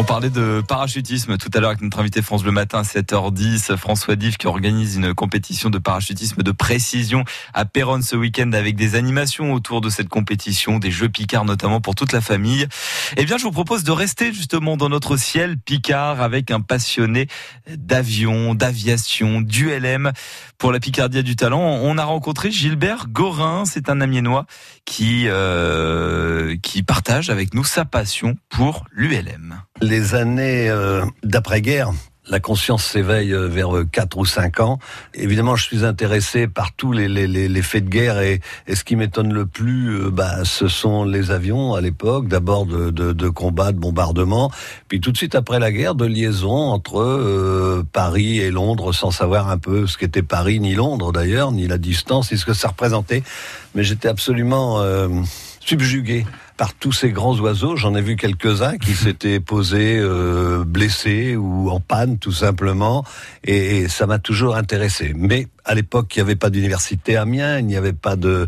On parlait de parachutisme tout à l'heure avec notre invité France Bleu Matin à 7h10, François Div qui organise une compétition de parachutisme de précision à Péronne ce week-end avec des animations autour de cette compétition, des jeux Picard notamment pour toute la famille. Eh bien, je vous propose de rester justement dans notre ciel Picard avec un passionné d'avion, d'aviation, du LM. Pour la Picardia du Talent, on a rencontré Gilbert Gorin, c'est un amiénois qui, euh, qui partage avec nous sa passion pour l'ULM les années euh, d'après-guerre, la conscience s'éveille euh, vers 4 ou 5 ans. Évidemment, je suis intéressé par tous les, les, les faits de guerre et, et ce qui m'étonne le plus, euh, bah, ce sont les avions à l'époque, d'abord de, de, de, combat, de bombardement, puis tout de suite après la guerre, de liaison entre Paris et Londres, sans savoir un peu ce qu'était Paris, ni Londres d'ailleurs, ni la distance, ni ce que ça représentait. Mais j'étais absolument subjugué par tous ces grands oiseaux. J'en ai vu quelques-uns qui s'étaient posés euh, blessés ou en panne tout simplement, et, et ça m'a toujours intéressé. Mais à l'époque, il n'y avait pas d'université à Amiens, il n'y avait pas de.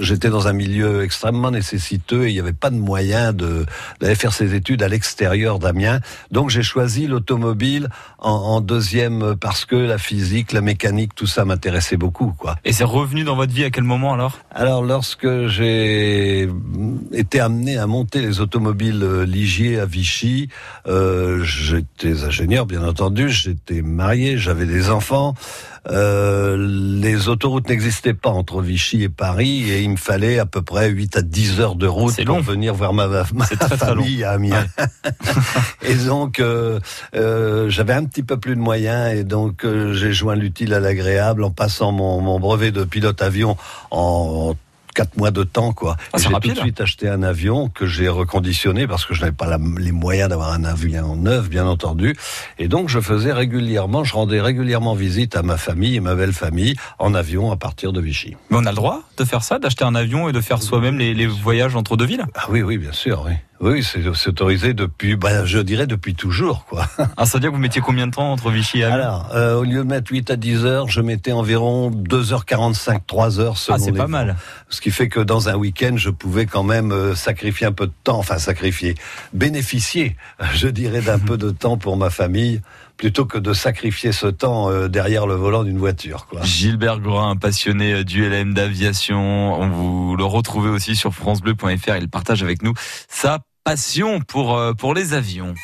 J'étais dans un milieu extrêmement nécessiteux et il n'y avait pas de moyen de d'aller faire ses études à l'extérieur d'Amiens. Donc j'ai choisi l'automobile en, en, deuxième parce que la physique, la mécanique, tout ça m'intéressait beaucoup, quoi. Et c'est revenu dans votre vie à quel moment alors? Alors lorsque j'ai été amené à monter les automobiles euh, Ligier à Vichy, euh, j'étais ingénieur bien entendu, j'étais marié, j'avais des enfants. Euh, les autoroutes n'existaient pas entre Vichy et Paris et il me fallait à peu près 8 à 10 heures de route pour venir voir ma, ma famille à Amiens. et donc euh, euh, j'avais un petit peu plus de moyens et donc euh, j'ai joint l'utile à l'agréable en passant mon, mon brevet de pilote avion en quatre mois de temps, quoi. Ah, j'ai tout de suite acheté un avion que j'ai reconditionné parce que je n'avais pas la, les moyens d'avoir un avion neuf, bien entendu. Et donc, je faisais régulièrement, je rendais régulièrement visite à ma famille et ma belle famille en avion à partir de Vichy. Mais on a le droit de faire ça, d'acheter un avion et de faire soi-même les, les voyages entre deux villes? Ah oui, oui, bien sûr, oui. Oui, c'est autorisé depuis, bah, je dirais depuis toujours, quoi. Ah, ça veut dire que vous mettiez combien de temps entre Vichy et Amiens Alors, euh, au lieu de mettre 8 à 10 heures, je mettais environ 2h45, 3 heures selon Ah, c'est pas mal. Ce qui fait que dans un week-end, je pouvais quand même euh, sacrifier un peu de temps, enfin sacrifier, bénéficier, je dirais, d'un peu de temps pour ma famille plutôt que de sacrifier ce temps euh, derrière le volant d'une voiture. Quoi. Gilbert Gorin, passionné euh, du LM d'aviation, on vous le retrouvez aussi sur francebleu.fr, il partage avec nous sa passion pour, euh, pour les avions.